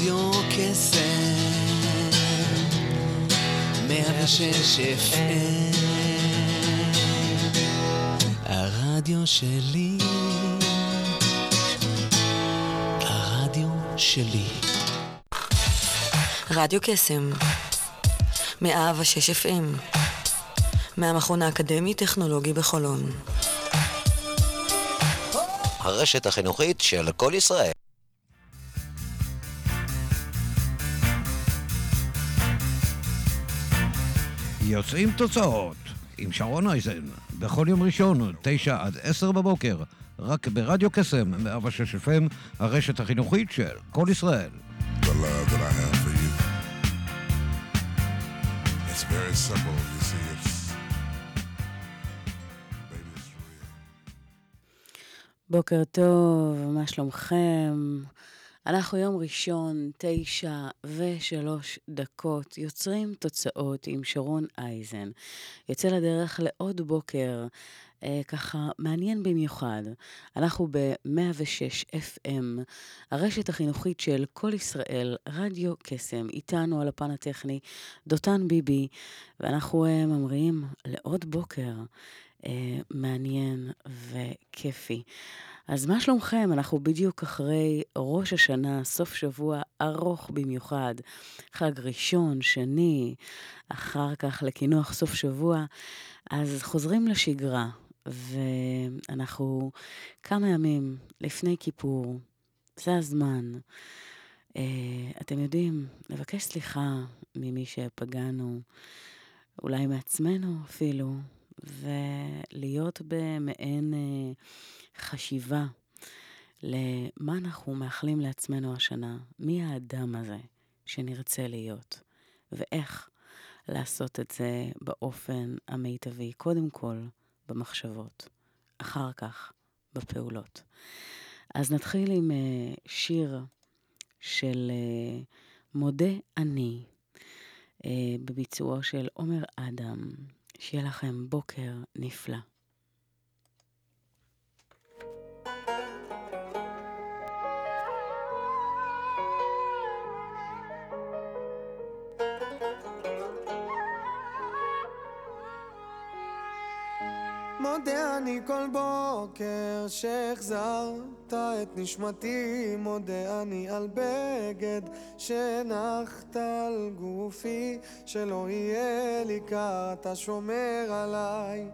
רדיו קסם, מאה ושש FM, הרדיו שלי, הרדיו שלי. רדיו קסם, מאה ושש FM, מהמכון האקדמי-טכנולוגי בחולון. הרשת החינוכית של כל ישראל. יוצאים תוצאות עם שרון אייזן, בכל יום ראשון, תשע עד עשר בבוקר, רק ברדיו קסם, 106 FM, הרשת החינוכית של כל ישראל. very simple, you see, it's baby, it's real. בוקר טוב, מה שלומכם? אנחנו יום ראשון, תשע ושלוש דקות, יוצרים תוצאות עם שרון אייזן. יוצא לדרך לעוד בוקר, אה, ככה מעניין במיוחד. אנחנו ב-106 FM, הרשת החינוכית של כל ישראל, רדיו קסם, איתנו על הפן הטכני, דותן ביבי, ואנחנו אה, ממריאים לעוד בוקר. אה, מעניין וכיפי. אז מה שלומכם? אנחנו בדיוק אחרי ראש השנה, סוף שבוע ארוך במיוחד. חג ראשון, שני, אחר כך לקינוח סוף שבוע. אז חוזרים לשגרה, ואנחנו כמה ימים לפני כיפור, זה הזמן. אה, אתם יודעים, לבקש סליחה ממי שפגענו, אולי מעצמנו אפילו, ולהיות במעין אה, חשיבה למה אנחנו מאחלים לעצמנו השנה, מי האדם הזה שנרצה להיות, ואיך לעשות את זה באופן המיטבי, קודם כל במחשבות, אחר כך בפעולות. אז נתחיל עם אה, שיר של אה, מודה אני, בביצועו של עומר אדם. שיהיה לכם בוקר נפלא. מודה אני כל בוקר שהחזרת את נשמתי, מודה אני על בגד שהנחת על גופי, שלא יהיה לי קר, אתה שומר עליי.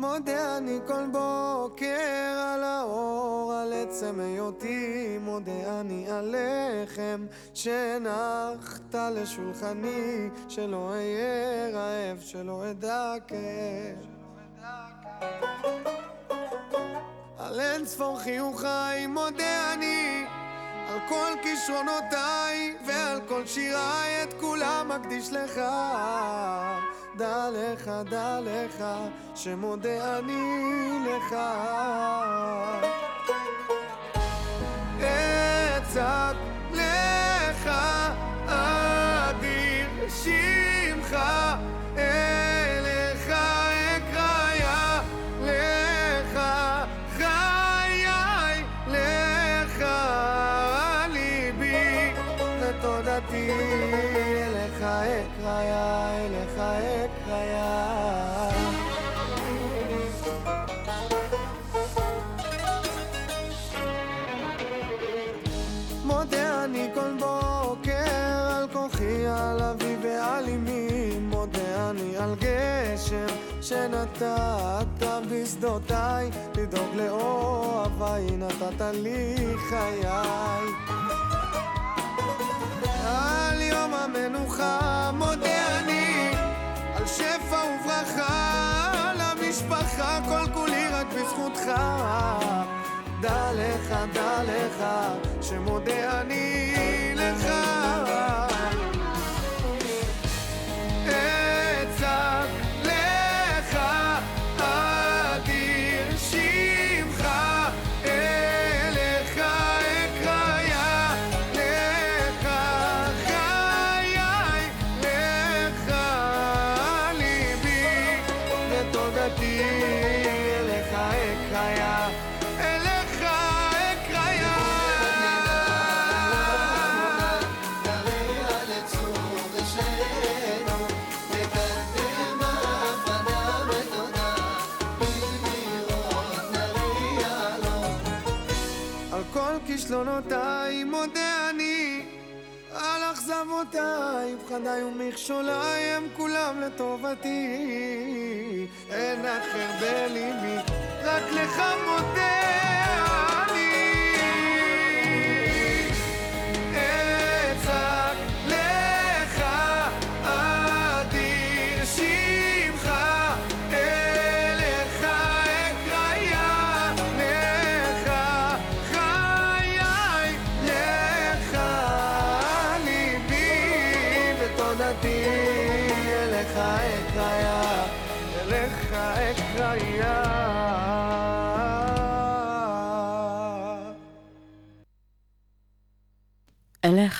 מודה אני כל בוקר על האור, על עצם היותי, מודה אני על לחם שהנחת לשולחני, שלא אהיה רעב, שלא אדע כאב. על אין ספור חיוכיי מודה אני על כל כישרונותיי ועל כל שיריי את כולם מקדיש לך דע לך, דע לך, שמודה אני לך. אצעק על גשם שנתת בשדותיי, לדאוג לאוהביי, נתת לי חיי. על יום המנוחה מודה אני, על שפע וברכה, על המשפחה, כל כולי רק בזכותך. דע לך, דע לך, שמודה אני כישלונותיי מודה אני על אכזבותיי, פחדיי ומכשוליי הם כולם לטובתי. אין אחר בליבי, רק לך מודה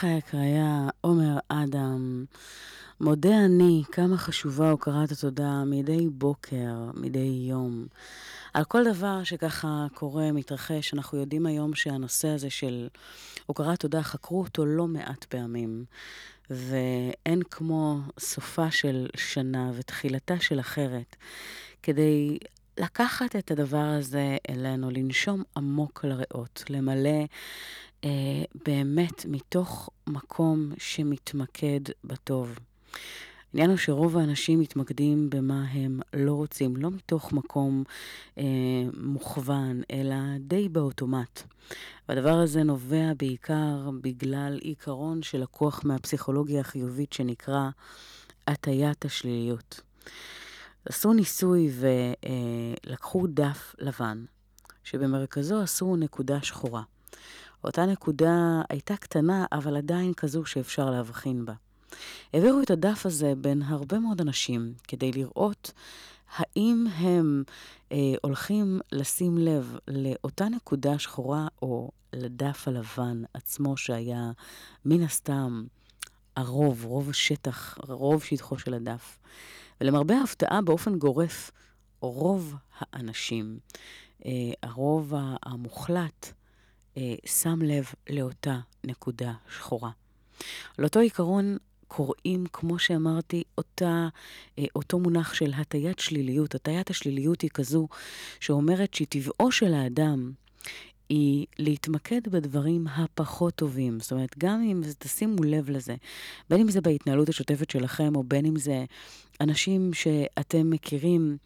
אליך הקריה, עומר אדם, מודה אני כמה חשובה הוקרת התודה מדי בוקר, מדי יום. על כל דבר שככה קורה, מתרחש, אנחנו יודעים היום שהנושא הזה של הוקרת תודה, חקרו אותו לא מעט פעמים. ואין כמו סופה של שנה ותחילתה של אחרת, כדי לקחת את הדבר הזה אלינו, לנשום עמוק לריאות, למלא באמת מתוך מקום שמתמקד בטוב. העניין הוא שרוב האנשים מתמקדים במה הם לא רוצים, לא מתוך מקום אה, מוכוון, אלא די באוטומט. והדבר הזה נובע בעיקר בגלל עיקרון שלקוח מהפסיכולוגיה החיובית שנקרא הטיית השליליות. עשו ניסוי ולקחו דף לבן, שבמרכזו עשו נקודה שחורה. אותה נקודה הייתה קטנה, אבל עדיין כזו שאפשר להבחין בה. העבירו את הדף הזה בין הרבה מאוד אנשים כדי לראות האם הם אה, הולכים לשים לב לאותה נקודה שחורה או לדף הלבן עצמו שהיה מן הסתם הרוב, רוב השטח, רוב שטחו של הדף. ולמרבה ההפתעה, באופן גורף, רוב האנשים, אה, הרוב המוחלט, אה, שם לב לאותה נקודה שחורה. על אותו עיקרון קוראים, כמו שאמרתי, אותה, אה, אותו מונח של הטיית שליליות. הטיית השליליות היא כזו שאומרת שטבעו של האדם היא להתמקד בדברים הפחות טובים. זאת אומרת, גם אם תשימו לב לזה, בין אם זה בהתנהלות השוטפת שלכם, או בין אם זה אנשים שאתם מכירים,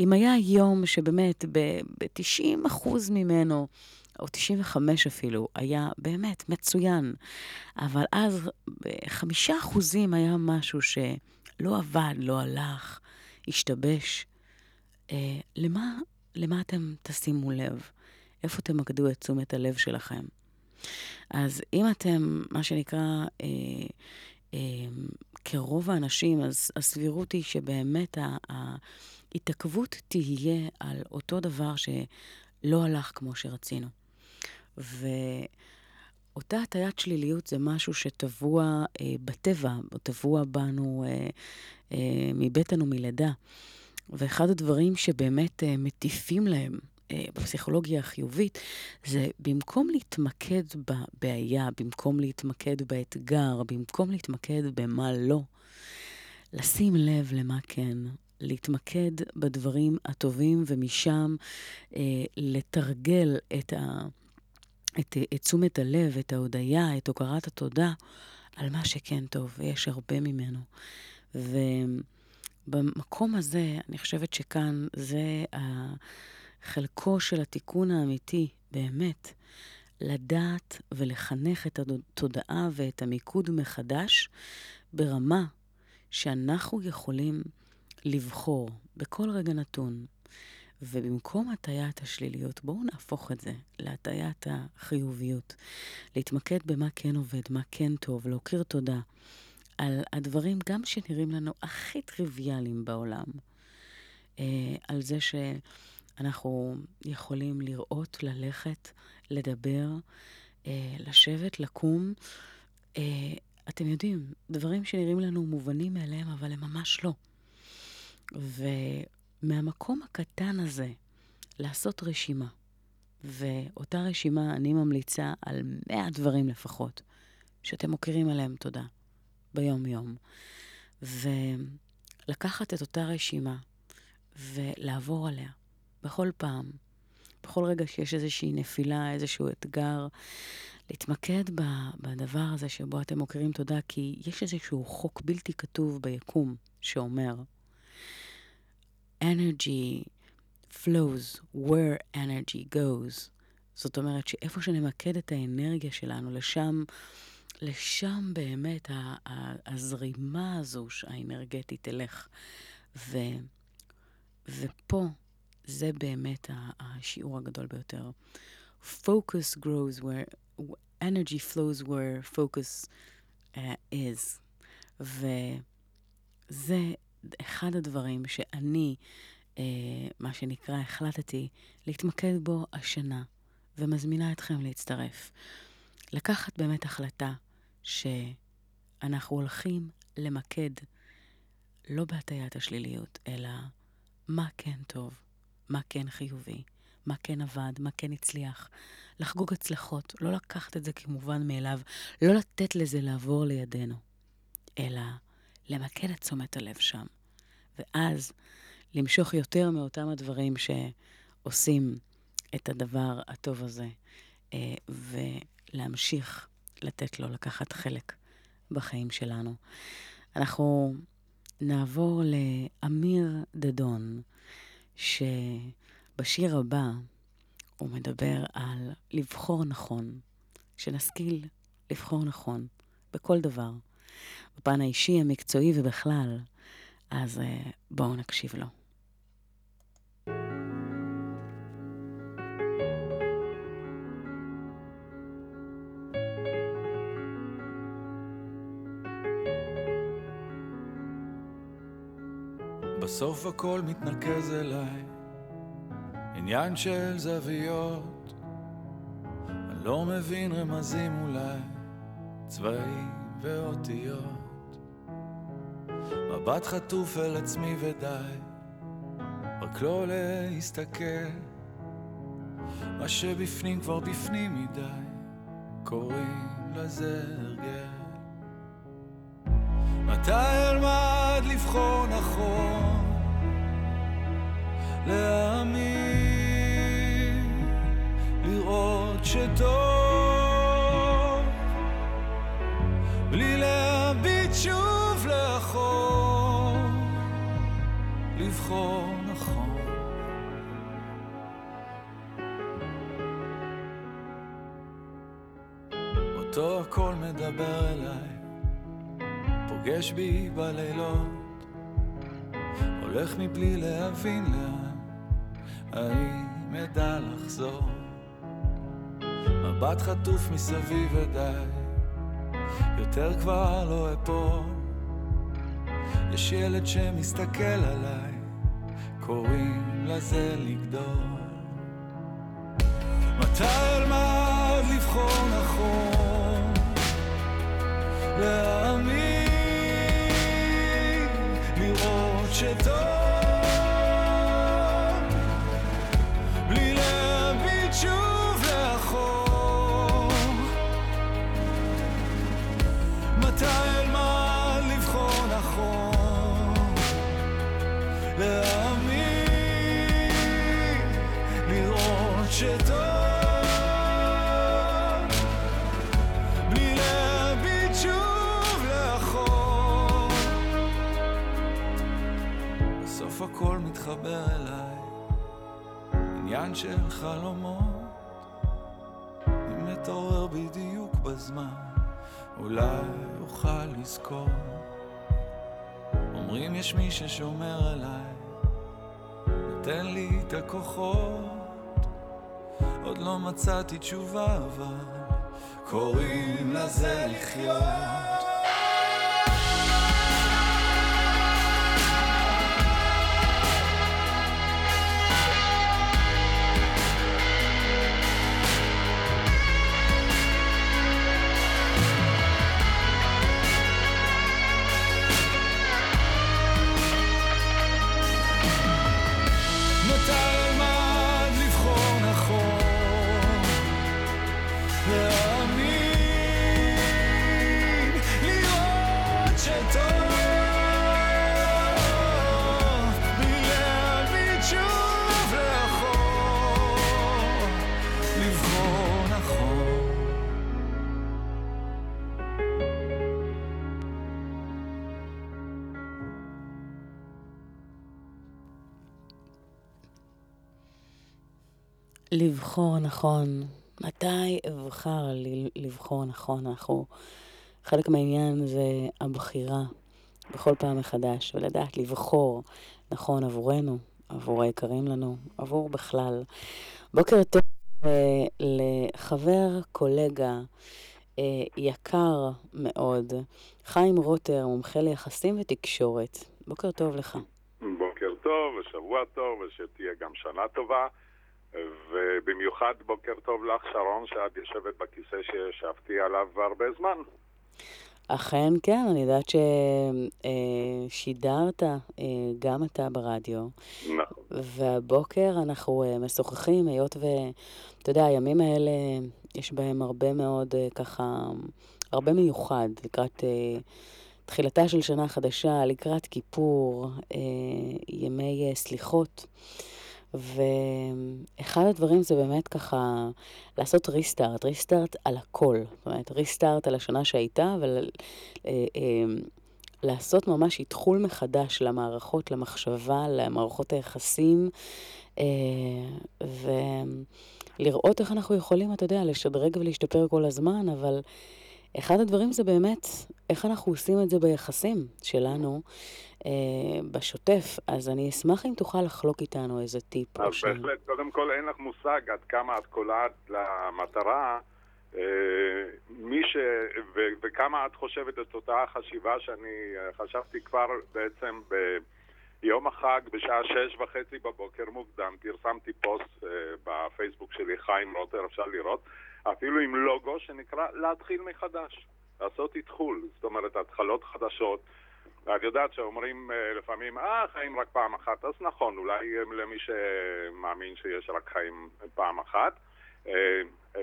אם היה יום שבאמת ב-90% ממנו, או 95 אפילו, היה באמת מצוין. אבל אז בחמישה אחוזים היה משהו שלא עבד, לא הלך, השתבש. אה, למה, למה אתם תשימו לב? איפה תמקדו את תשומת הלב שלכם? אז אם אתם, מה שנקרא, אה, אה, כרוב האנשים, אז הסבירות היא שבאמת ההתעכבות תהיה על אותו דבר שלא הלך כמו שרצינו. ואותה הטיית שליליות זה משהו שטבוע אה, בטבע, או טבוע בנו אה, אה, מבטן ומלידה. ואחד הדברים שבאמת אה, מטיפים להם אה, בפסיכולוגיה החיובית, זה במקום להתמקד בבעיה, במקום להתמקד באתגר, במקום להתמקד במה לא, לשים לב למה כן, להתמקד בדברים הטובים ומשם אה, לתרגל את ה... את, את תשומת הלב, את ההודיה, את הוקרת התודה על מה שכן טוב, ויש הרבה ממנו. ובמקום הזה, אני חושבת שכאן זה חלקו של התיקון האמיתי, באמת, לדעת ולחנך את התודעה ואת המיקוד מחדש ברמה שאנחנו יכולים לבחור בכל רגע נתון ובמקום הטיית השליליות, בואו נהפוך את זה להטיית החיוביות. להתמקד במה כן עובד, מה כן טוב, להכיר תודה על הדברים גם שנראים לנו הכי טריוויאליים בעולם. אה, על זה שאנחנו יכולים לראות, ללכת, לדבר, אה, לשבת, לקום. אה, אתם יודעים, דברים שנראים לנו מובנים מאליהם, אבל הם ממש לא. ו... מהמקום הקטן הזה לעשות רשימה. ואותה רשימה אני ממליצה על 100 דברים לפחות, שאתם מוכירים עליהם תודה ביום-יום. ולקחת את אותה רשימה ולעבור עליה בכל פעם, בכל רגע שיש איזושהי נפילה, איזשהו אתגר, להתמקד בדבר הזה שבו אתם מוכרים תודה, כי יש איזשהו חוק בלתי כתוב ביקום שאומר, energy flows where energy goes. זאת אומרת שאיפה שנמקד את האנרגיה שלנו, לשם, לשם באמת הזרימה הזו האנרגטית תלך. ו, ופה זה באמת השיעור הגדול ביותר. Focus grows where, energy flows where focus uh, is. וזה אחד הדברים שאני, uh, מה שנקרא, החלטתי להתמקד בו השנה, ומזמינה אתכם להצטרף. לקחת באמת החלטה שאנחנו הולכים למקד לא בהטיית השליליות, אלא מה כן טוב, מה כן חיובי, מה כן עבד, מה כן הצליח. לחגוג הצלחות, לא לקחת את זה כמובן מאליו, לא לתת לזה לעבור לידינו, אלא למקד את תשומת הלב שם. ואז למשוך יותר מאותם הדברים שעושים את הדבר הטוב הזה, אה, ולהמשיך לתת לו לקחת חלק בחיים שלנו. אנחנו נעבור לאמיר דדון, שבשיר הבא הוא מדבר על לבחור נכון, שנשכיל לבחור נכון בכל דבר, בפן האישי, המקצועי ובכלל. אז uh, בואו נקשיב לו. בסוף הכל מתנקז אליי, עניין של זוויות. אני לא מבין רמזים אולי, צבעים ואותיות. מבט חטוף אל עצמי ודי, רק לא להסתכל. מה שבפנים כבר בפנים מדי, קוראים לזה הרגל. מתי אלמד לבחור נכון? להאמין, לראות שטוב, בלי להביט שוב לאחור, לבחור נכון. אותו הכל מדבר אליי, פוגש בי בלילות. הולך מבלי להבין לאן, האם אדע לחזור? מבט חטוף מסביב ודי, יותר כבר לא אפול. יש ילד שמסתכל עליי, קוראים לזה לגדול. מתי אלמד לבחור נכון? להאמין, לראות שטוב שטוב. של חלומות. אם נתעורר בדיוק בזמן אולי אוכל לזכור. אומרים יש מי ששומר עליי. נותן לי את הכוחות עוד לא מצאתי תשובה אבל קוראים לזה לחיות לבחור נכון. מתי אבחר לבחור נכון? אנחנו... חלק מהעניין זה הבחירה בכל פעם מחדש, ולדעת לבחור נכון עבורנו, עבור היקרים לנו, עבור בכלל. בוקר טוב אה, לחבר, קולגה, אה, יקר מאוד, חיים רוטר, מומחה ליחסים ותקשורת. בוקר טוב לך. בוקר טוב, ושבוע טוב, ושתהיה גם שנה טובה. ובמיוחד בוקר טוב לך, שרון, שאת יושבת בכיסא שישבתי עליו הרבה זמן. אכן כן, אני יודעת ששידרת אה, גם אתה ברדיו. נכון. והבוקר אנחנו אה, משוחחים, היות ואתה יודע, הימים האלה, יש בהם הרבה מאוד אה, ככה, הרבה מיוחד לקראת תחילתה של שנה חדשה, לקראת כיפור, ימי סליחות. ואחד הדברים זה באמת ככה לעשות ריסטארט, ריסטארט על הכל. זאת אומרת, ריסטארט על השנה שהייתה, ולעשות ממש איתחול מחדש למערכות, למחשבה, למערכות היחסים, אה, ולראות איך אנחנו יכולים, אתה יודע, לשדרג ולהשתפר כל הזמן, אבל אחד הדברים זה באמת איך אנחנו עושים את זה ביחסים שלנו. אה, בשוטף, אז אני אשמח אם תוכל לחלוק איתנו איזה טיפ. אז בהחלט, קודם כל אין לך מושג עד כמה את קולעת למטרה, אה, מי ש... ו... וכמה את חושבת את אותה חשיבה שאני אה, חשבתי כבר בעצם ביום החג בשעה שש וחצי בבוקר מוקדם, פרסמתי פוסט בפייסבוק שלי, חיים רוטר, אפשר לראות, אפילו עם לוגו שנקרא להתחיל מחדש, לעשות איתחול, זאת אומרת התחלות חדשות. ואת יודעת שאומרים אה, לפעמים, אה, חיים רק פעם אחת, אז נכון, אולי אה, למי שמאמין שיש רק חיים פעם אחת, אה,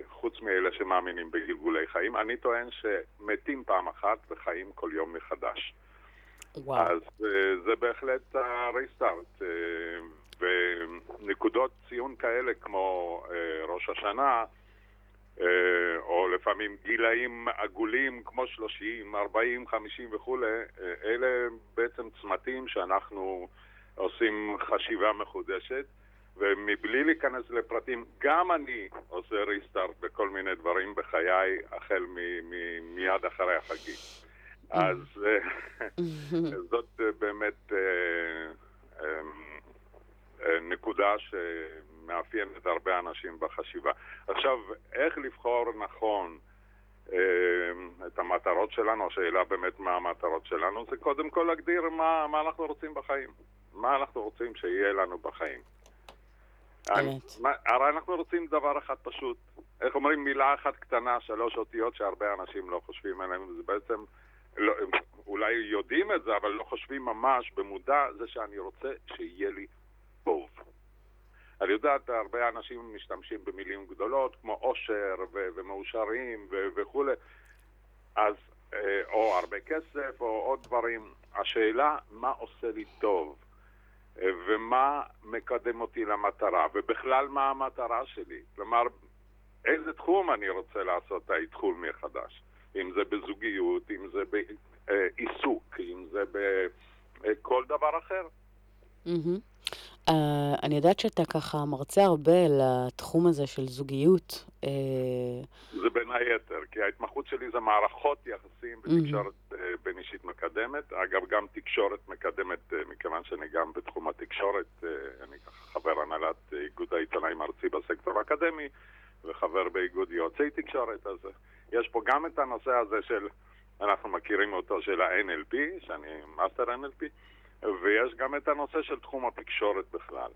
חוץ מאלה שמאמינים בגלגולי חיים, אני טוען שמתים פעם אחת וחיים כל יום מחדש. וואו. אז זה בהחלט הריסטארט. ונקודות ציון כאלה כמו ראש השנה, או לפעמים גילאים עגולים כמו 30, 40, 50 וכולי, אה, אלה בעצם צמתים שאנחנו עושים חשיבה מחודשת, ומבלי להיכנס לפרטים, גם אני עושה ריסטארט בכל מיני דברים בחיי, החל מ- מ- מיד אחרי החגים. אז אה, זאת באמת נקודה ש... מאפיינת הרבה אנשים בחשיבה. עכשיו, איך לבחור נכון אה, את המטרות שלנו, השאלה באמת מה המטרות שלנו, זה קודם כל להגדיר מה, מה אנחנו רוצים בחיים. מה אנחנו רוצים שיהיה לנו בחיים. הרי אנחנו רוצים דבר אחד פשוט. איך אומרים מילה אחת קטנה, שלוש אותיות שהרבה אנשים לא חושבים עליהן, זה בעצם, לא, אולי יודעים את זה, אבל לא חושבים ממש במודע, זה שאני רוצה שיהיה לי טוב. אני יודעת, הרבה אנשים משתמשים במילים גדולות כמו עושר ו- ומאושרים ו- וכולי, אז, אה, או הרבה כסף או עוד דברים. השאלה, מה עושה לי טוב? אה, ומה מקדם אותי למטרה, ובכלל מה המטרה שלי. כלומר, איזה תחום אני רוצה לעשות את האתחול מחדש. אם זה בזוגיות, אם זה בעיסוק, אם זה בכל דבר אחר. Mm-hmm. Uh, אני יודעת שאתה ככה מרצה הרבה לתחום הזה של זוגיות. Uh... זה בין היתר, כי ההתמחות שלי זה מערכות יחסים בתקשורת mm-hmm. uh, בין אישית מקדמת. אגב, גם תקשורת מקדמת, מכיוון שאני גם בתחום התקשורת, uh, אני חבר הנהלת איגוד העיתונאים הארצי בסקטור האקדמי, וחבר באיגוד יועצי תקשורת, אז יש פה גם את הנושא הזה של, אנחנו מכירים אותו, של ה-NLP, שאני מאסטר NLP. ויש גם את הנושא של תחום התקשורת בכלל.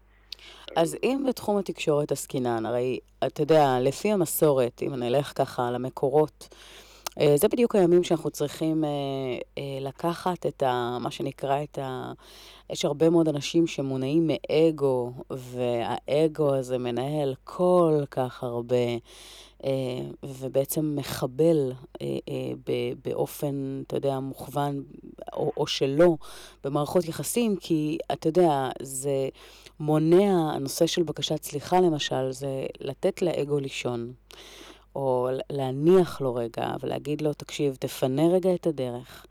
אז אם בתחום התקשורת עסקינן, הרי אתה יודע, לפי המסורת, אם נלך ככה למקורות, זה בדיוק הימים שאנחנו צריכים אה, אה, לקחת את ה... מה שנקרא את ה... יש הרבה מאוד אנשים שמונעים מאגו, והאגו הזה מנהל כל כך הרבה, ובעצם מחבל באופן, אתה יודע, מוכוון, או שלא, במערכות יחסים, כי אתה יודע, זה מונע, הנושא של בקשת סליחה למשל, זה לתת לאגו לישון. או להניח לו רגע ולהגיד לו, תקשיב, תפנה רגע את הדרך.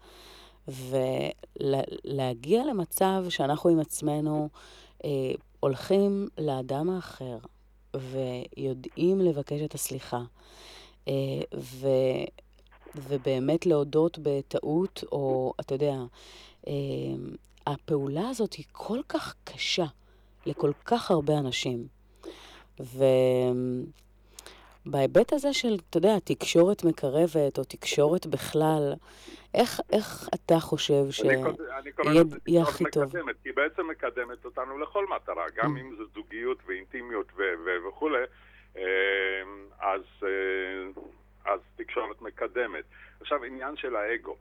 ולהגיע למצב שאנחנו עם עצמנו אה, הולכים לאדם האחר ויודעים לבקש את הסליחה, אה, ו, ובאמת להודות בטעות, או אתה יודע, אה, הפעולה הזאת היא כל כך קשה לכל כך הרבה אנשים. ובהיבט הזה של, אתה יודע, תקשורת מקרבת, או תקשורת בכלל, איך, איך אתה חושב שיהיה הכי טוב? מקדמת, היא בעצם מקדמת אותנו לכל מטרה, גם mm. אם זה זוגיות ואינטימיות וכולי, אמ, אז, אה, אז תקשורת מקדמת. עכשיו, עניין של האגו.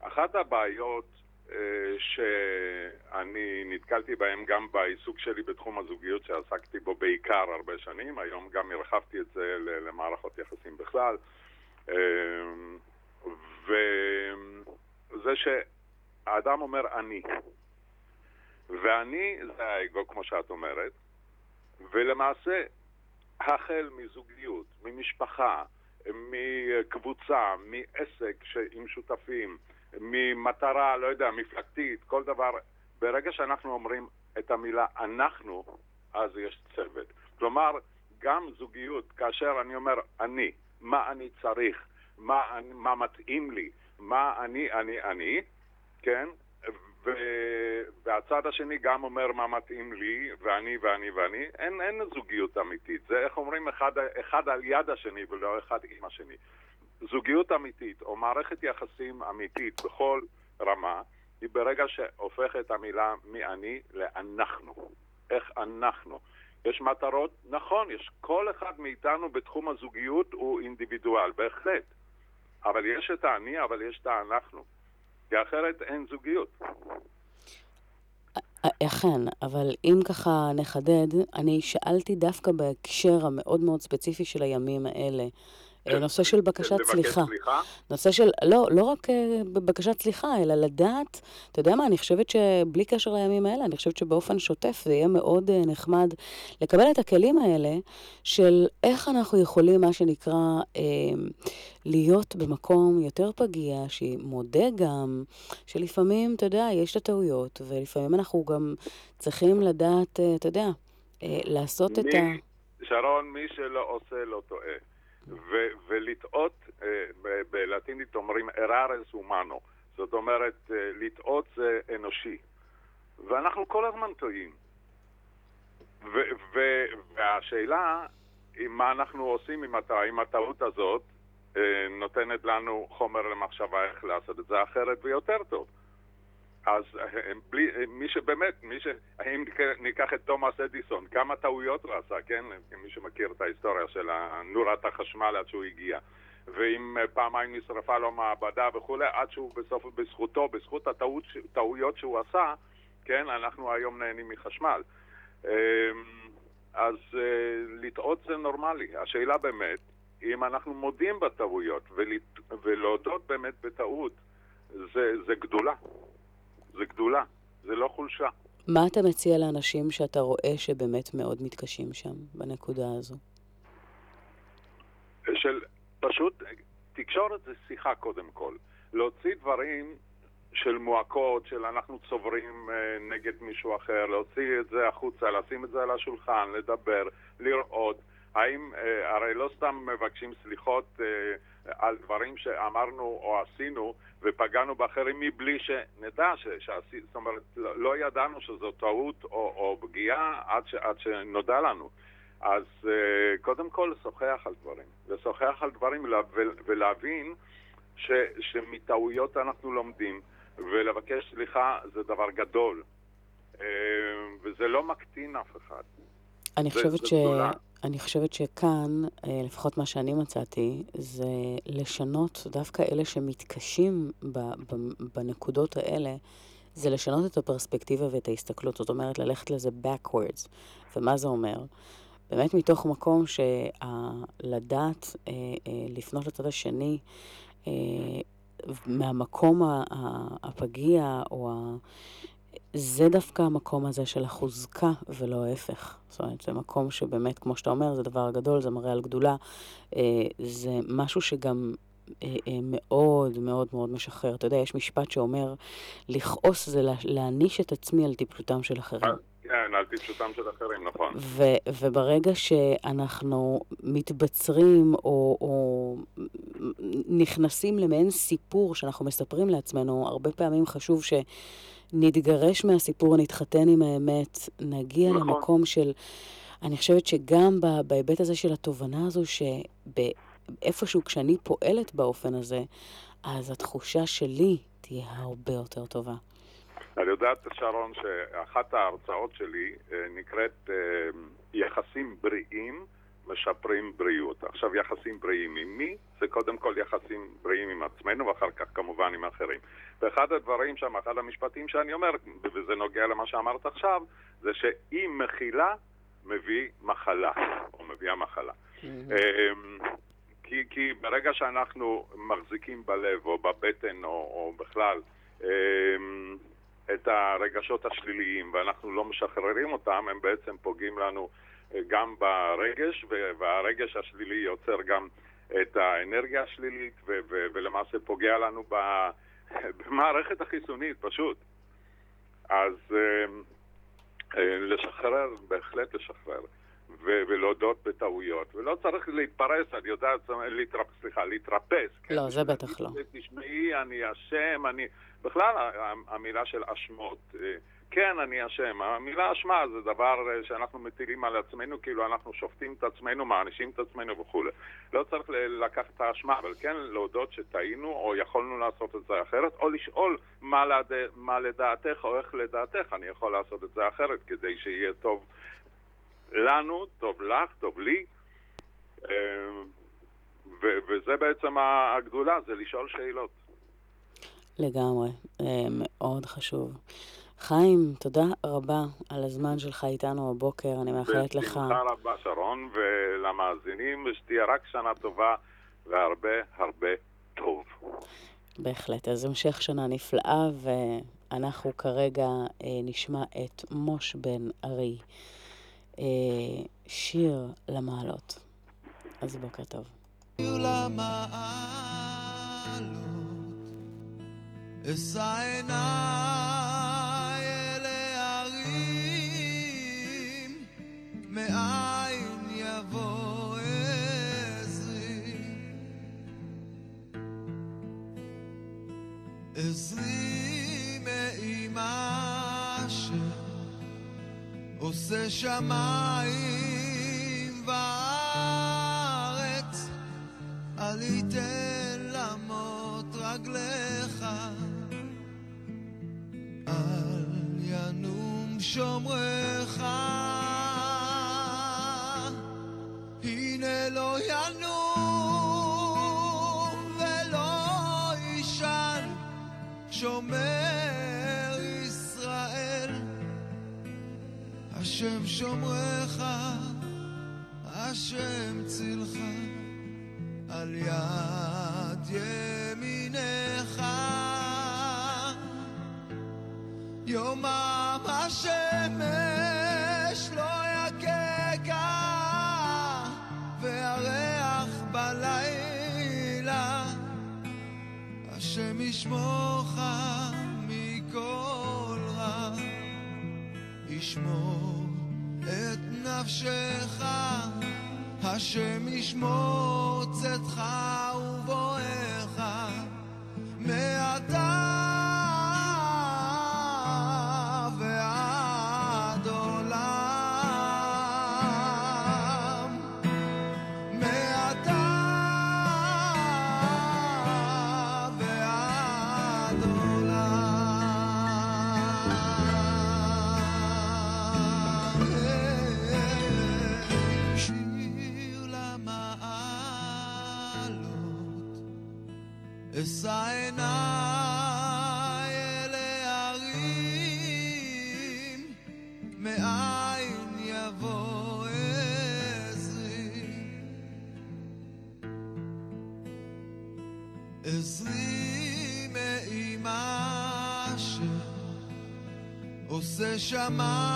אחת הבעיות שאני נתקלתי בהם גם בעיסוק שלי בתחום הזוגיות שעסקתי בו בעיקר הרבה שנים, היום גם הרחבתי את זה למערכות יחסים בכלל. וזה שהאדם אומר אני. ואני זה האגו, כמו שאת אומרת, ולמעשה, החל מזוגיות, ממשפחה, מקבוצה, מעסק עם שותפים, ממטרה, לא יודע, מפלגתית, כל דבר, ברגע שאנחנו אומרים את המילה אנחנו, אז יש צוות. כלומר, גם זוגיות, כאשר אני אומר אני, מה אני צריך, מה, מה מתאים לי, מה אני, אני, אני, כן? ו... והצד השני גם אומר מה מתאים לי, ואני ואני ואני. אין, אין זוגיות אמיתית. זה איך אומרים אחד, אחד על יד השני ולא אחד עם השני. זוגיות אמיתית או מערכת יחסים אמיתית בכל רמה היא ברגע שהופכת המילה מאני לאנחנו. איך אנחנו. יש מטרות, נכון, יש כל אחד מאיתנו בתחום הזוגיות הוא אינדיבידואל, בהחלט. אבל יש את האני, אבל יש את האנחנו. כי אחרת אין זוגיות. אכן, אבל אם ככה נחדד, אני שאלתי דווקא בהקשר המאוד מאוד ספציפי של הימים האלה. אה, נושא של בקשת סליחה. נושא של, לא, לא רק אה, בבקשת סליחה, אלא לדעת, אתה יודע מה, אני חושבת שבלי קשר לימים האלה, אני חושבת שבאופן שוטף זה יהיה מאוד אה, נחמד לקבל את הכלים האלה של איך אנחנו יכולים, מה שנקרא, להיות במקום יותר פגיע, שמודה גם שלפעמים, אתה יודע, יש את הטעויות, ולפעמים אנחנו גם צריכים לדעת, אתה יודע, לעשות את ה... שרון, מי שלא עושה לא טועה. ו- ולטעות, אה, בלטינית אומרים errares humano, זאת אומרת, אה, לטעות זה אנושי. ואנחנו כל הזמן טועים. ו- ו- והשאלה היא מה אנחנו עושים עם, הטע- עם הטעות הזאת, אה, נותנת לנו חומר למחשבה איך לעשות את זה אחרת ויותר טוב. אז אה, בלי, אה, מי שבאמת, מי ש... אם ניקח את תומאס אדיסון, כמה טעויות הוא עשה, כן? מי שמכיר את ההיסטוריה של נורת החשמל עד שהוא הגיע. ואם אה, פעמיים נשרפה לו מעבדה וכולי, עד שהוא בסוף, בזכותו, בזכות הטעויות שהוא עשה, כן, אנחנו היום נהנים מחשמל. אמ, אז לטעות זה נורמלי. השאלה באמת, אם אנחנו מודים בטעויות, ולהודות באמת בטעות, זה, זה גדולה. זה גדולה, זה לא חולשה. מה אתה מציע לאנשים שאתה רואה שבאמת מאוד מתקשים שם, בנקודה הזו? של פשוט, תקשורת זה שיחה קודם כל. להוציא דברים של מועקות, של אנחנו צוברים אה, נגד מישהו אחר, להוציא את זה החוצה, לשים את זה על השולחן, לדבר, לראות. האם, אה, הרי לא סתם מבקשים סליחות אה, על דברים שאמרנו או עשינו ופגענו באחרים מבלי שנדע, ש, שעשי, זאת אומרת, לא, לא ידענו שזו טעות או, או פגיעה עד, ש, עד שנודע לנו. אז uh, קודם כל לשוחח על דברים, לשוחח על דברים ולהבין ש, שמטעויות אנחנו לומדים, ולבקש סליחה זה דבר גדול, uh, וזה לא מקטין אף אחד. אני חושבת ש... גדולה. אני חושבת שכאן, אה, לפחות מה שאני מצאתי, זה לשנות, דווקא אלה שמתקשים בנקודות האלה, זה לשנות את הפרספקטיבה ואת ההסתכלות. זאת אומרת, ללכת לזה backwards. ומה זה אומר? באמת מתוך מקום שלדעת אה, אה, לפנות לצד השני, מהמקום הפגיע או זה דווקא המקום הזה של החוזקה ולא ההפך. זאת אומרת, זה מקום שבאמת, כמו שאתה אומר, זה דבר גדול, זה מראה על גדולה. אה, זה משהו שגם אה, אה, מאוד מאוד מאוד משחרר. אתה יודע, יש משפט שאומר, לכעוס זה להעניש את עצמי על טיפלותם של אחרים. כן, על טיפשותם של אחרים, נכון. ו- וברגע שאנחנו מתבצרים או, או נכנסים למעין סיפור שאנחנו מספרים לעצמנו, הרבה פעמים חשוב שנתגרש מהסיפור, נתחתן עם האמת, נגיע נכון. למקום של... אני חושבת שגם בהיבט הזה של התובנה הזו, שאיפשהו כשאני פועלת באופן הזה, אז התחושה שלי תהיה הרבה יותר טובה. אני יודעת, שרון, שאחת ההרצאות שלי אה, נקראת אה, יחסים בריאים משפרים בריאות. עכשיו, יחסים בריאים עם מי? זה קודם כל יחסים בריאים עם עצמנו, ואחר כך כמובן עם אחרים. ואחד הדברים שם, אחד המשפטים שאני אומר, וזה נוגע למה שאמרת עכשיו, זה שאי מכילה מביא מחלה, או מביאה מחלה. אמ, כי, כי ברגע שאנחנו מחזיקים בלב או בבטן או, או בכלל אמ, את הרגשות השליליים ואנחנו לא משחררים אותם, הם בעצם פוגעים לנו גם ברגש, והרגש השלילי יוצר גם את האנרגיה השלילית ו- ו- ולמעשה פוגע לנו ב- במערכת החיסונית פשוט. אז אמ, אה, לשחרר, בהחלט לשחרר. ו- ולהודות בטעויות, ולא צריך להתפרס, אני יודעת, להתרפ... סליחה, להתרפס. כן? לא, זה בטח לא. תשמעי, אני אשם, אני... בכלל, המילה של אשמות. כן, אני אשם. המילה אשמה זה דבר אה, שאנחנו מטילים על עצמנו, כאילו אנחנו שופטים את עצמנו, מענישים את עצמנו וכולי. לא צריך לקחת את האשמה, אבל כן להודות שטעינו, או יכולנו לעשות את זה אחרת, או לשאול מה, לד... מה לדעתך, או איך לדעתך אני יכול לעשות את זה אחרת, כדי שיהיה טוב לנו, טוב לך, טוב לי. אה, ו- וזה בעצם הגדולה, זה לשאול שאלות. לגמרי, אה, מאוד חשוב. חיים, תודה רבה על הזמן שלך איתנו הבוקר, אני מאחלת לך... בשמחה רבה, שרון, ולמאזינים, ושתהיה רק שנה טובה והרבה הרבה טוב. בהחלט. אז המשך שנה נפלאה, ואנחנו כרגע אה, נשמע את מוש בן ארי, אה, שיר למעלות. אז בוקר טוב. אשא עיניי שמיים אשא עיניי אל ההרים, מאין יבוא עזרי. עזרי מאימה אשר עושה שמיים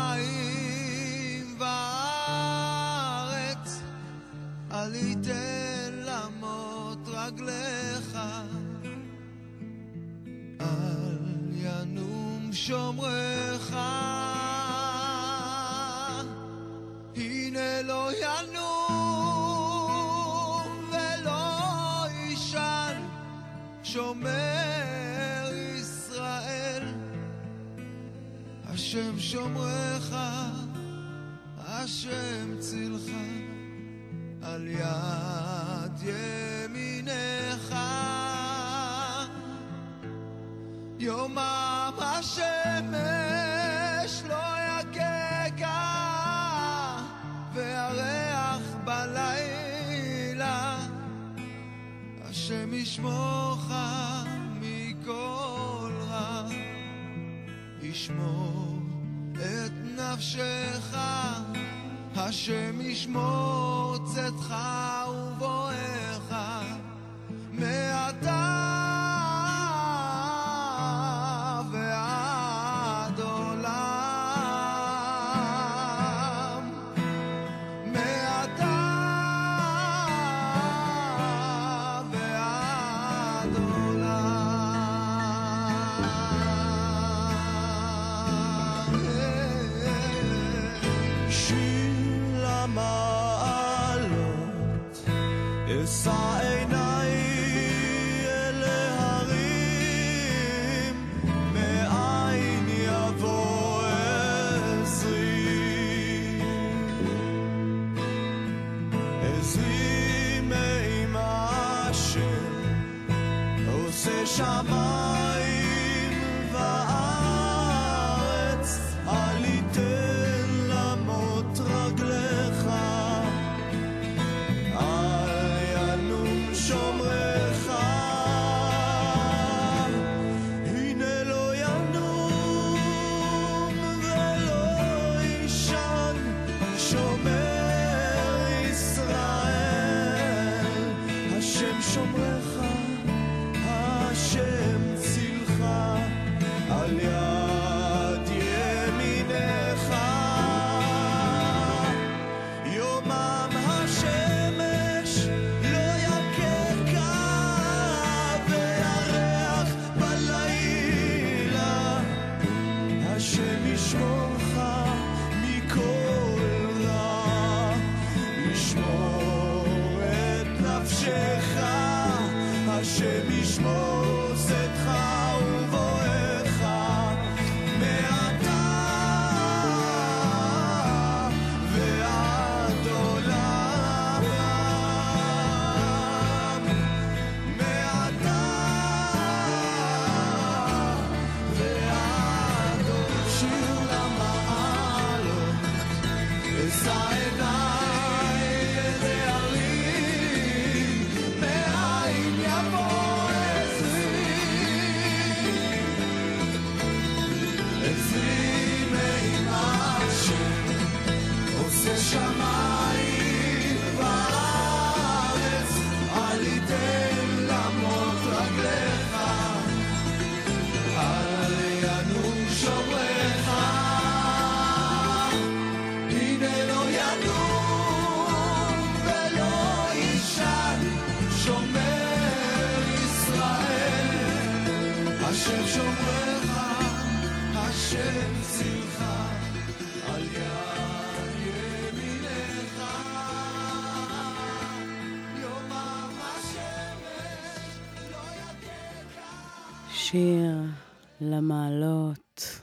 למעלות,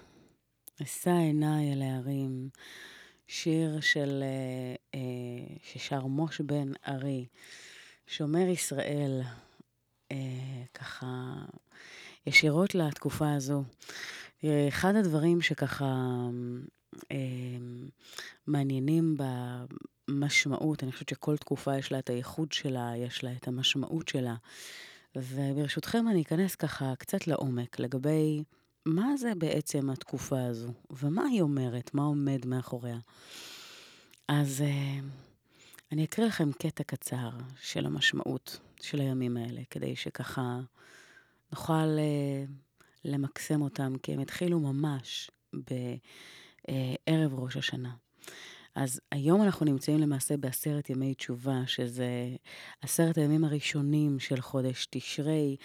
אשא עיניי אל ההרים, שיר של, אה, אה, ששר מוש בן ארי, שומר ישראל, אה, ככה ישירות לתקופה הזו. אחד הדברים שככה מעניינים במשמעות, אני חושבת שכל תקופה יש לה את הייחוד שלה, יש לה את המשמעות שלה. וברשותכם אני אכנס ככה קצת לעומק לגבי מה זה בעצם התקופה הזו, ומה היא אומרת, מה עומד מאחוריה. אז uh, אני אקריא לכם קטע קצר של המשמעות של הימים האלה, כדי שככה נוכל uh, למקסם אותם, כי הם התחילו ממש בערב ראש השנה. אז היום אנחנו נמצאים למעשה בעשרת ימי תשובה, שזה עשרת הימים הראשונים של חודש תשרי,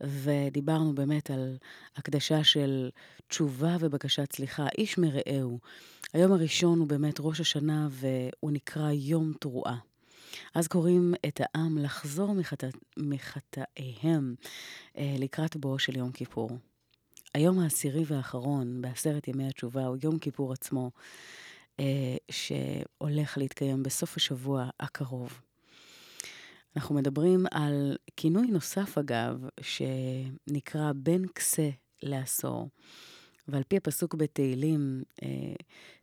ודיברנו באמת על הקדשה של תשובה ובקשת סליחה, איש מרעהו. היום הראשון הוא באמת ראש השנה והוא נקרא יום תרועה. אז קוראים את העם לחזור מחטא, מחטאיהם אה, לקראת בואו של יום כיפור. היום העשירי והאחרון בעשרת ימי התשובה הוא יום כיפור עצמו, שהולך להתקיים בסוף השבוע הקרוב. אנחנו מדברים על כינוי נוסף, אגב, שנקרא בין כסה לעשור. ועל פי הפסוק בתהילים, אה,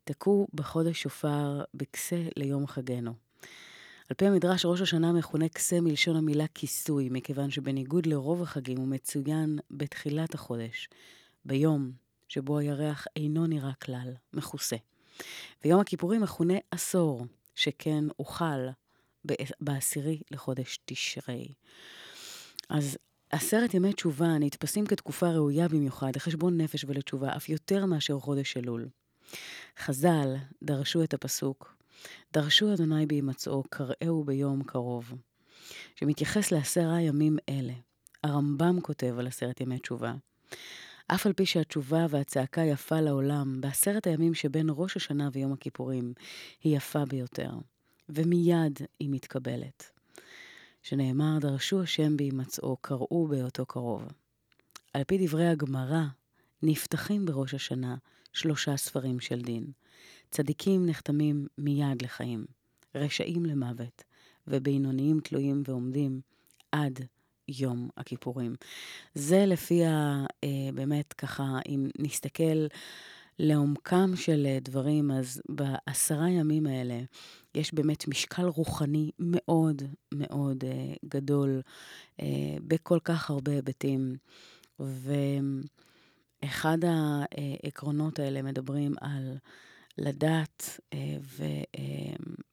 תקעו בחודש שופר בכסה ליום חגנו. על פי המדרש, ראש השנה מכונה כסה מלשון המילה כיסוי, מכיוון שבניגוד לרוב החגים הוא מצוין בתחילת החודש, ביום שבו הירח אינו נראה כלל, מכוסה. ויום הכיפורים מכונה עשור, שכן הוחל בעשירי לחודש תשרי. אז עשרת ימי תשובה נתפסים כתקופה ראויה במיוחד לחשבון נפש ולתשובה, אף יותר מאשר חודש אלול. חז"ל דרשו את הפסוק, דרשו אדוני בהימצאו, קראהו ביום קרוב, שמתייחס לעשרה ימים אלה. הרמב"ם כותב על עשרת ימי תשובה. אף על פי שהתשובה והצעקה יפה לעולם, בעשרת הימים שבין ראש השנה ויום הכיפורים, היא יפה ביותר, ומיד היא מתקבלת. שנאמר, דרשו השם בהימצאו, קראו בהיותו קרוב. על פי דברי הגמרא, נפתחים בראש השנה שלושה ספרים של דין. צדיקים נחתמים מיד לחיים, רשעים למוות, ובינוניים תלויים ועומדים עד יום הכיפורים. זה לפי ה... אה, באמת ככה, אם נסתכל לעומקם של אה, דברים, אז בעשרה ימים האלה יש באמת משקל רוחני מאוד מאוד אה, גדול בכל כך הרבה היבטים. ואחד העקרונות האלה מדברים על לדעת אה,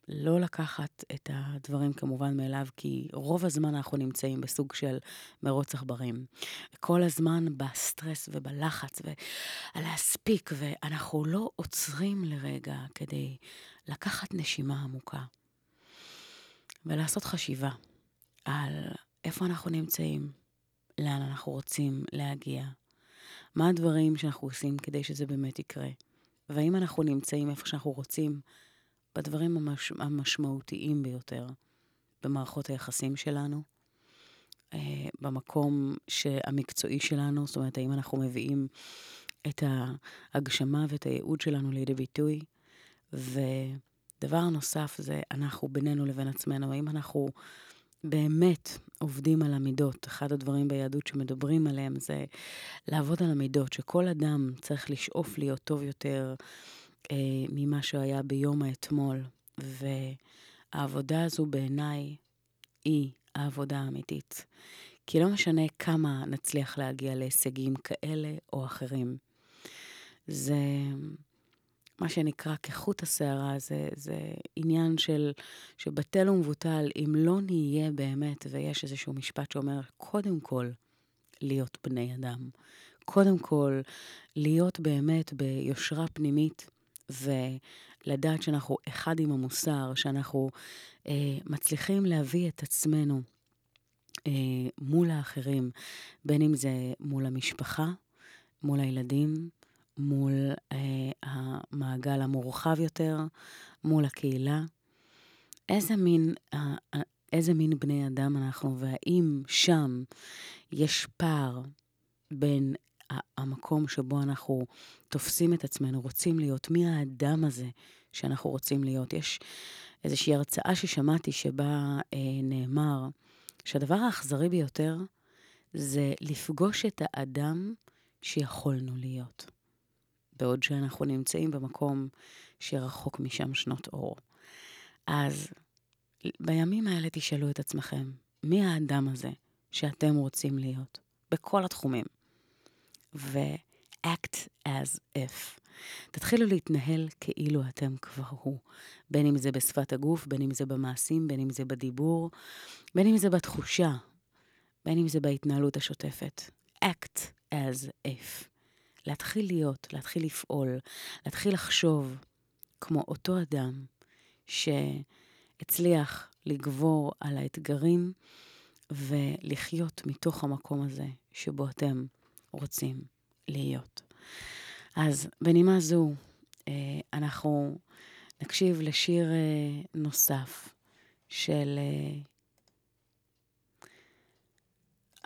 ולא לקחת את הדברים כמובן מאליו, כי רוב הזמן אנחנו נמצאים בסוג של מרוץ עכברים. כל הזמן בסטרס ובלחץ ולהספיק, ואנחנו לא עוצרים לרגע כדי לקחת נשימה עמוקה ולעשות חשיבה על איפה אנחנו נמצאים, לאן אנחנו רוצים להגיע, מה הדברים שאנחנו עושים כדי שזה באמת יקרה. והאם אנחנו נמצאים איפה שאנחנו רוצים, בדברים המש... המשמעותיים ביותר, במערכות היחסים שלנו, אה, במקום המקצועי שלנו, זאת אומרת, האם אנחנו מביאים את ההגשמה ואת הייעוד שלנו לידי ביטוי. ודבר נוסף זה אנחנו בינינו לבין עצמנו, האם אנחנו באמת עובדים על המידות. אחד הדברים ביהדות שמדברים עליהם זה לעבוד על המידות, שכל אדם צריך לשאוף להיות טוב יותר אה, ממה שהוא היה ביום האתמול. והעבודה הזו בעיניי היא העבודה האמיתית. כי לא משנה כמה נצליח להגיע להישגים כאלה או אחרים. זה... מה שנקרא כחוט השערה, זה, זה עניין של, שבטל ומבוטל, אם לא נהיה באמת, ויש איזשהו משפט שאומר, קודם כל, להיות בני אדם. קודם כל, להיות באמת ביושרה פנימית, ולדעת שאנחנו אחד עם המוסר, שאנחנו אה, מצליחים להביא את עצמנו אה, מול האחרים, בין אם זה מול המשפחה, מול הילדים, מול אה, המעגל המורחב יותר, מול הקהילה. איזה מין, אה, אה, איזה מין בני אדם אנחנו, והאם שם יש פער בין המקום שבו אנחנו תופסים את עצמנו, רוצים להיות, מי האדם הזה שאנחנו רוצים להיות. יש איזושהי הרצאה ששמעתי שבה אה, נאמר שהדבר האכזרי ביותר זה לפגוש את האדם שיכולנו להיות. בעוד שאנחנו נמצאים במקום שרחוק משם שנות אור. אז בימים האלה תשאלו את עצמכם, מי האדם הזה שאתם רוצים להיות? בכל התחומים. ו-act as if. תתחילו להתנהל כאילו אתם כבר הוא. בין אם זה בשפת הגוף, בין אם זה במעשים, בין אם זה בדיבור, בין אם זה בתחושה, בין אם זה בהתנהלות השוטפת. act as if. להתחיל להיות, להתחיל לפעול, להתחיל לחשוב כמו אותו אדם שהצליח לגבור על האתגרים ולחיות מתוך המקום הזה שבו אתם רוצים להיות. אז בנימה זו, אה, אנחנו נקשיב לשיר אה, נוסף של אה,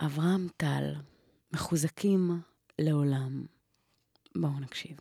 אברהם טל, מחוזקים לעולם. בואו נקשיב.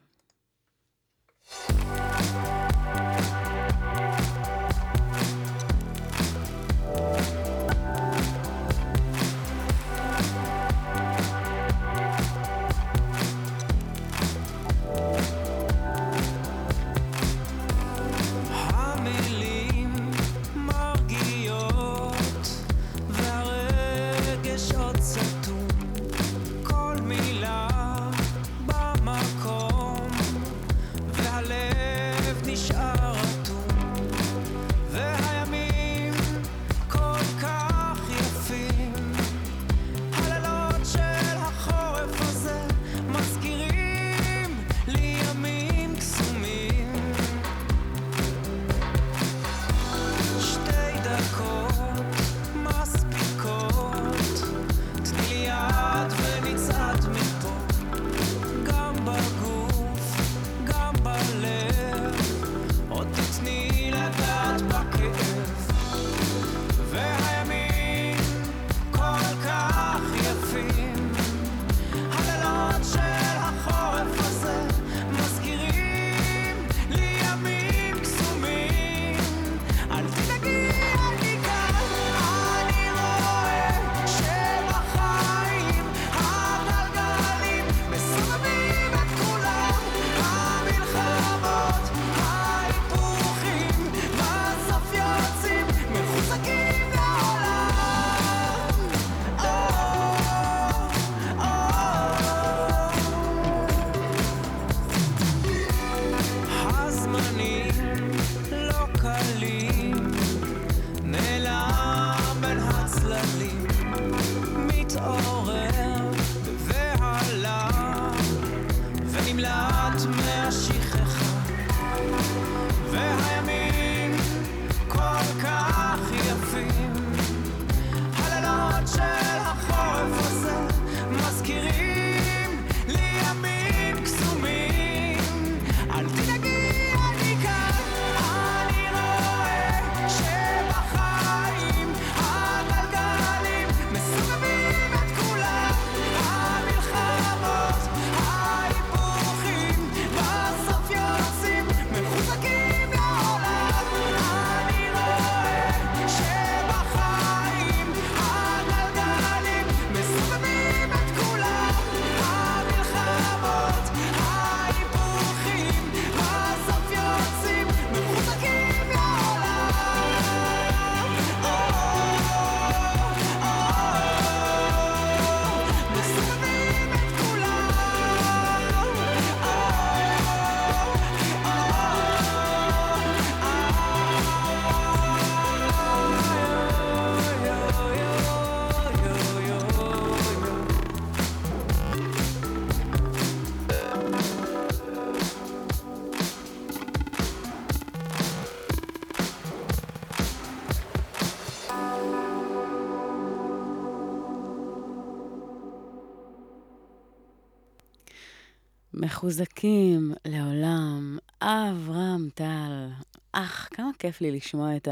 מחוזקים לעולם, אברהם טל. אך, כמה כיף לי לשמוע את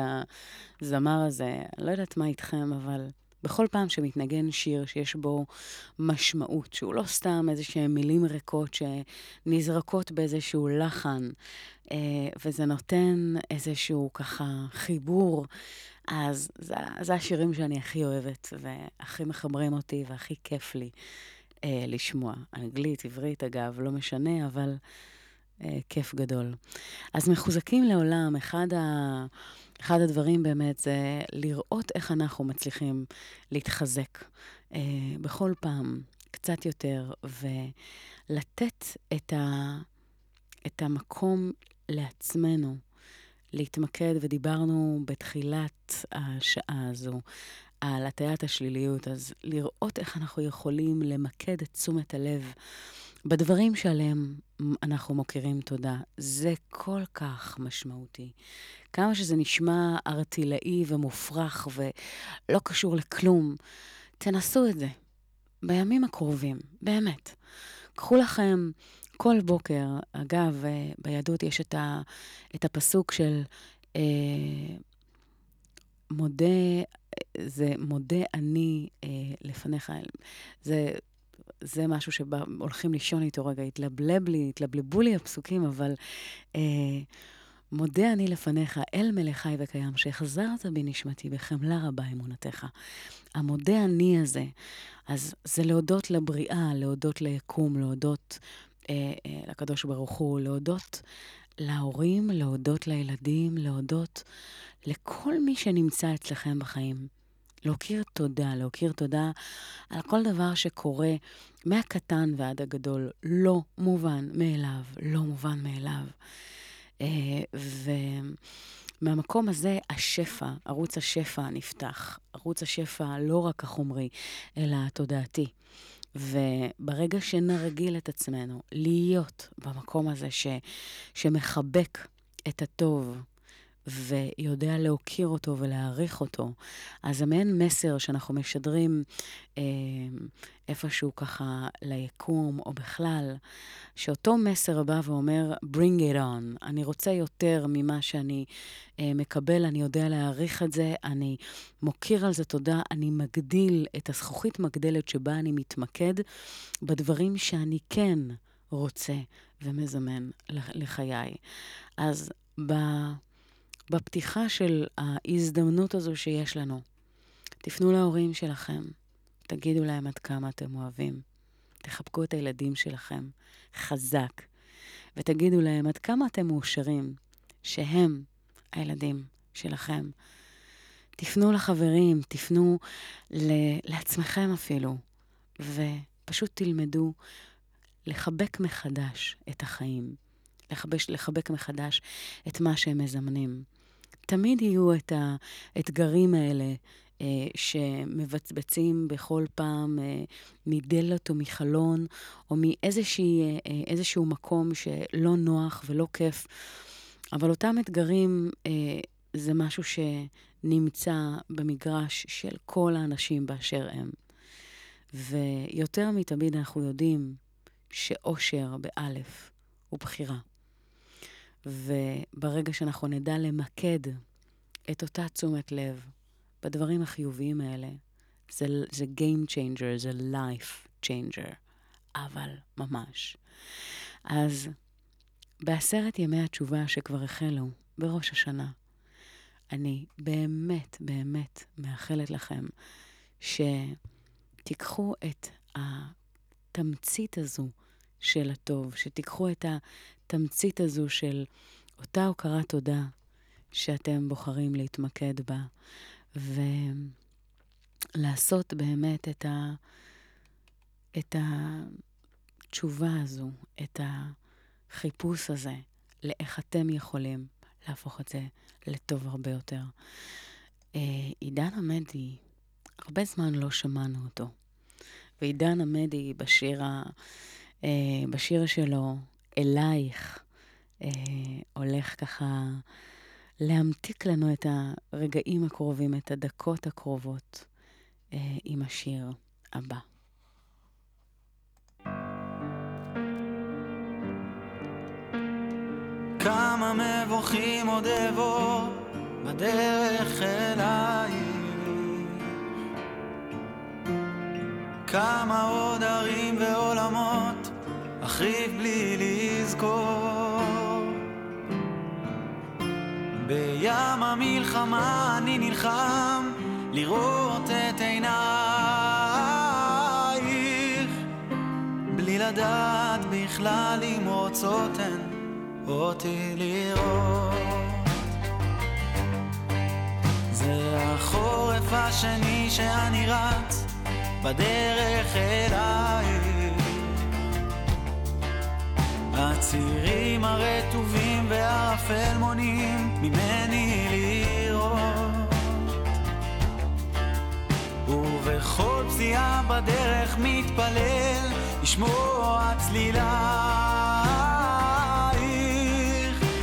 הזמר הזה. לא יודעת מה איתכם, אבל בכל פעם שמתנגן שיר שיש בו משמעות, שהוא לא סתם איזה שהן מילים ריקות שנזרקות באיזשהו לחן, אה, וזה נותן איזשהו ככה חיבור, אז זה, זה השירים שאני הכי אוהבת, והכי מחברים אותי והכי כיף לי. אה, לשמוע. אנגלית, עברית, אגב, לא משנה, אבל אה, כיף גדול. אז מחוזקים לעולם, אחד, ה, אחד הדברים באמת זה לראות איך אנחנו מצליחים להתחזק אה, בכל פעם קצת יותר, ולתת את, ה, את המקום לעצמנו. להתמקד, ודיברנו בתחילת השעה הזו על הטיית השליליות, אז לראות איך אנחנו יכולים למקד את תשומת הלב בדברים שעליהם אנחנו מוקירים תודה, זה כל כך משמעותי. כמה שזה נשמע ארטילאי ומופרך ולא קשור לכלום, תנסו את זה בימים הקרובים, באמת. קחו לכם כל בוקר, אגב, ביהדות יש את, ה, את הפסוק של אה, מודה, זה מודה אני אה, לפניך. זה זה משהו שהולכים לישון איתו רגע, התלבלב לי, התלבלבו לי הפסוקים, אבל אה, מודה אני לפניך, אל מלך חי וקיים, שהחזרת בי נשמתי בחמלה רבה אמונתך. המודה אני הזה, אז זה להודות לבריאה, להודות ליקום, להודות אה, אה, לקדוש ברוך הוא, להודות להורים, להודות לילדים, להודות לכל מי שנמצא אצלכם בחיים. להכיר תודה, להכיר תודה על כל דבר שקורה מהקטן ועד הגדול, לא מובן מאליו, לא מובן מאליו. אה, ומהמקום הזה השפע, ערוץ השפע נפתח. ערוץ השפע לא רק החומרי, אלא התודעתי. וברגע שנרגיל את עצמנו להיות במקום הזה ש, שמחבק את הטוב, ויודע להוקיר אותו ולהעריך אותו, אז זה מעין מסר שאנחנו משדרים אה, איפשהו ככה ליקום, או בכלל, שאותו מסר בא ואומר, bring it on, אני רוצה יותר ממה שאני אה, מקבל, אני יודע להעריך את זה, אני מוקיר על זה תודה, אני מגדיל את הזכוכית מגדלת שבה אני מתמקד בדברים שאני כן רוצה ומזמן לחיי. אז ב... בפתיחה של ההזדמנות הזו שיש לנו, תפנו להורים שלכם, תגידו להם עד כמה אתם אוהבים. תחבקו את הילדים שלכם חזק, ותגידו להם עד כמה אתם מאושרים שהם הילדים שלכם. תפנו לחברים, תפנו ל- לעצמכם אפילו, ופשוט תלמדו לחבק מחדש את החיים, לחבש, לחבק מחדש את מה שהם מזמנים. תמיד יהיו את האתגרים האלה אה, שמבצבצים בכל פעם אה, מדלת או מחלון, או מאיזשהו אה, מקום שלא נוח ולא כיף. אבל אותם אתגרים אה, זה משהו שנמצא במגרש של כל האנשים באשר הם. ויותר מתמיד אנחנו יודעים שאושר באלף הוא בחירה. וברגע שאנחנו נדע למקד את אותה תשומת לב בדברים החיוביים האלה, זה, זה Game Changer, זה Life Changer, אבל ממש. אז בעשרת ימי התשובה שכבר החלו בראש השנה, אני באמת באמת מאחלת לכם שתיקחו את התמצית הזו של הטוב, שתיקחו את התמצית הזו של אותה הוקרת תודה שאתם בוחרים להתמקד בה, ולעשות באמת את, ה, את התשובה הזו, את החיפוש הזה, לאיך אתם יכולים להפוך את זה לטוב הרבה יותר. אה, עידן עמדי, הרבה זמן לא שמענו אותו. ועידן עמדי בשיר, ה, אה, בשיר שלו, אלייך, אה, הולך ככה להמתיק לנו את הרגעים הקרובים, את הדקות הקרובות אה, עם השיר הבא. כמה מבוכים עוד אבוא בדרך אלייך כמה עוד ערים ועולמות אחריב בלי לזכור. בים המלחמה אני נלחם לראות את עינייך. בלי לדעת בכלל אם רוצות הן אותי לראות. זה החורף השני שאני רץ בדרך אלייך הצירים הרטובים והאפל מונים ממני לראות. ובכל פסיעה בדרך מתפלל לשמוע צלילייך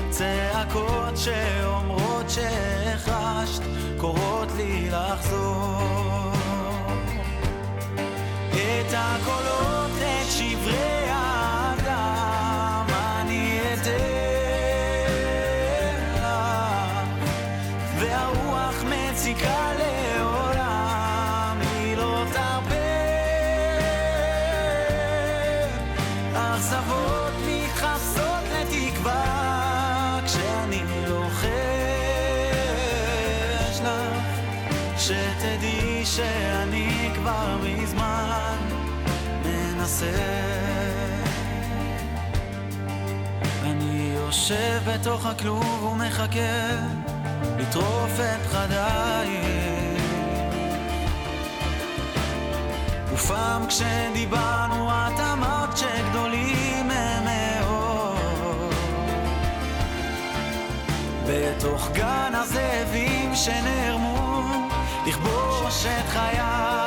צעקות שאומרות שהחשת קוראות לי לחזור מנסה אני יושב בתוך הכלוב ומחכה לטרוף את פחדייך ופעם כשדיברנו את אמרת שגדולים הם מאוד. בתוך גן הזאבים שנערמו לכבוש את חייך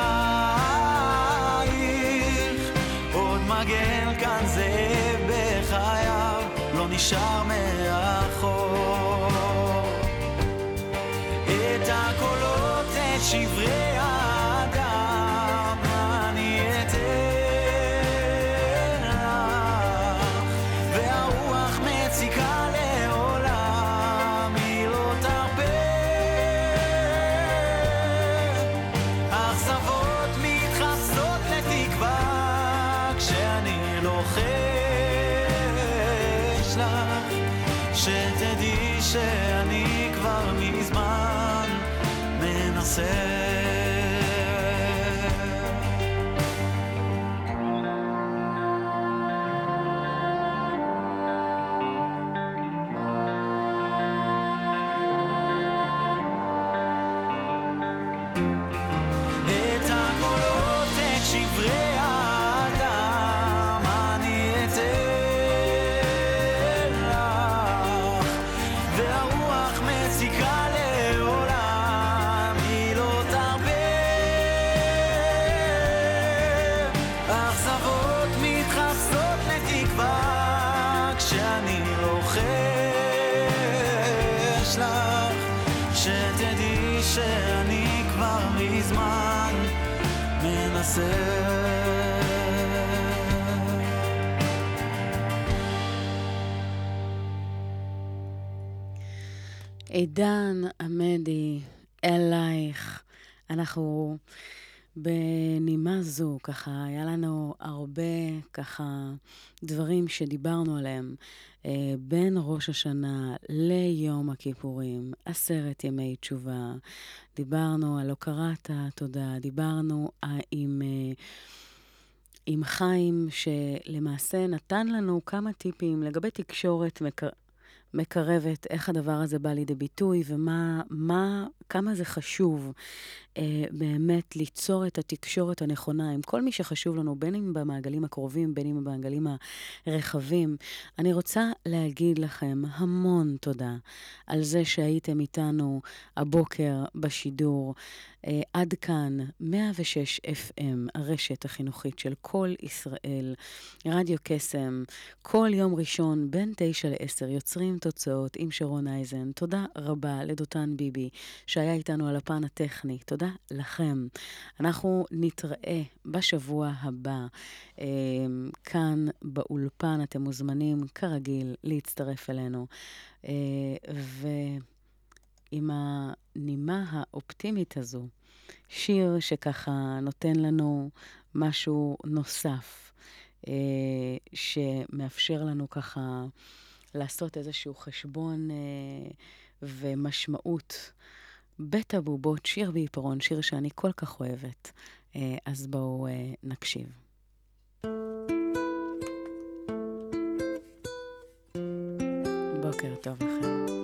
מגן כאן זאב בחייו לא נשאר מאחור. את הקולות, את שברי בנימה זו, ככה, היה לנו הרבה ככה דברים שדיברנו עליהם אה, בין ראש השנה ליום הכיפורים, עשרת ימי תשובה. דיברנו על הוקרת התודה, דיברנו אה, עם... אה, עם חיים, שלמעשה נתן לנו כמה טיפים לגבי תקשורת מקר... מקרבת, איך הדבר הזה בא לידי ביטוי ומה, מה, כמה זה חשוב באמת ליצור את התקשורת הנכונה עם כל מי שחשוב לנו, בין אם במעגלים הקרובים, בין אם במעגלים הרחבים. אני רוצה להגיד לכם המון תודה על זה שהייתם איתנו הבוקר בשידור. אה, עד כאן 106 FM, הרשת החינוכית של כל ישראל, רדיו קסם, כל יום ראשון בין 9 ל-10 יוצרים תוצאות עם שרון אייזן. תודה רבה לדותן ביבי שהיה איתנו על הפן הטכני. תודה לכם. אנחנו נתראה בשבוע הבא אה, כאן באולפן. אתם מוזמנים כרגיל להצטרף אלינו. אה, ו... עם הנימה האופטימית הזו, שיר שככה נותן לנו משהו נוסף, אה, שמאפשר לנו ככה לעשות איזשהו חשבון אה, ומשמעות. בית הבובות, שיר בעיפרון, שיר שאני כל כך אוהבת. אה, אז בואו אה, נקשיב. בוקר טוב לכם.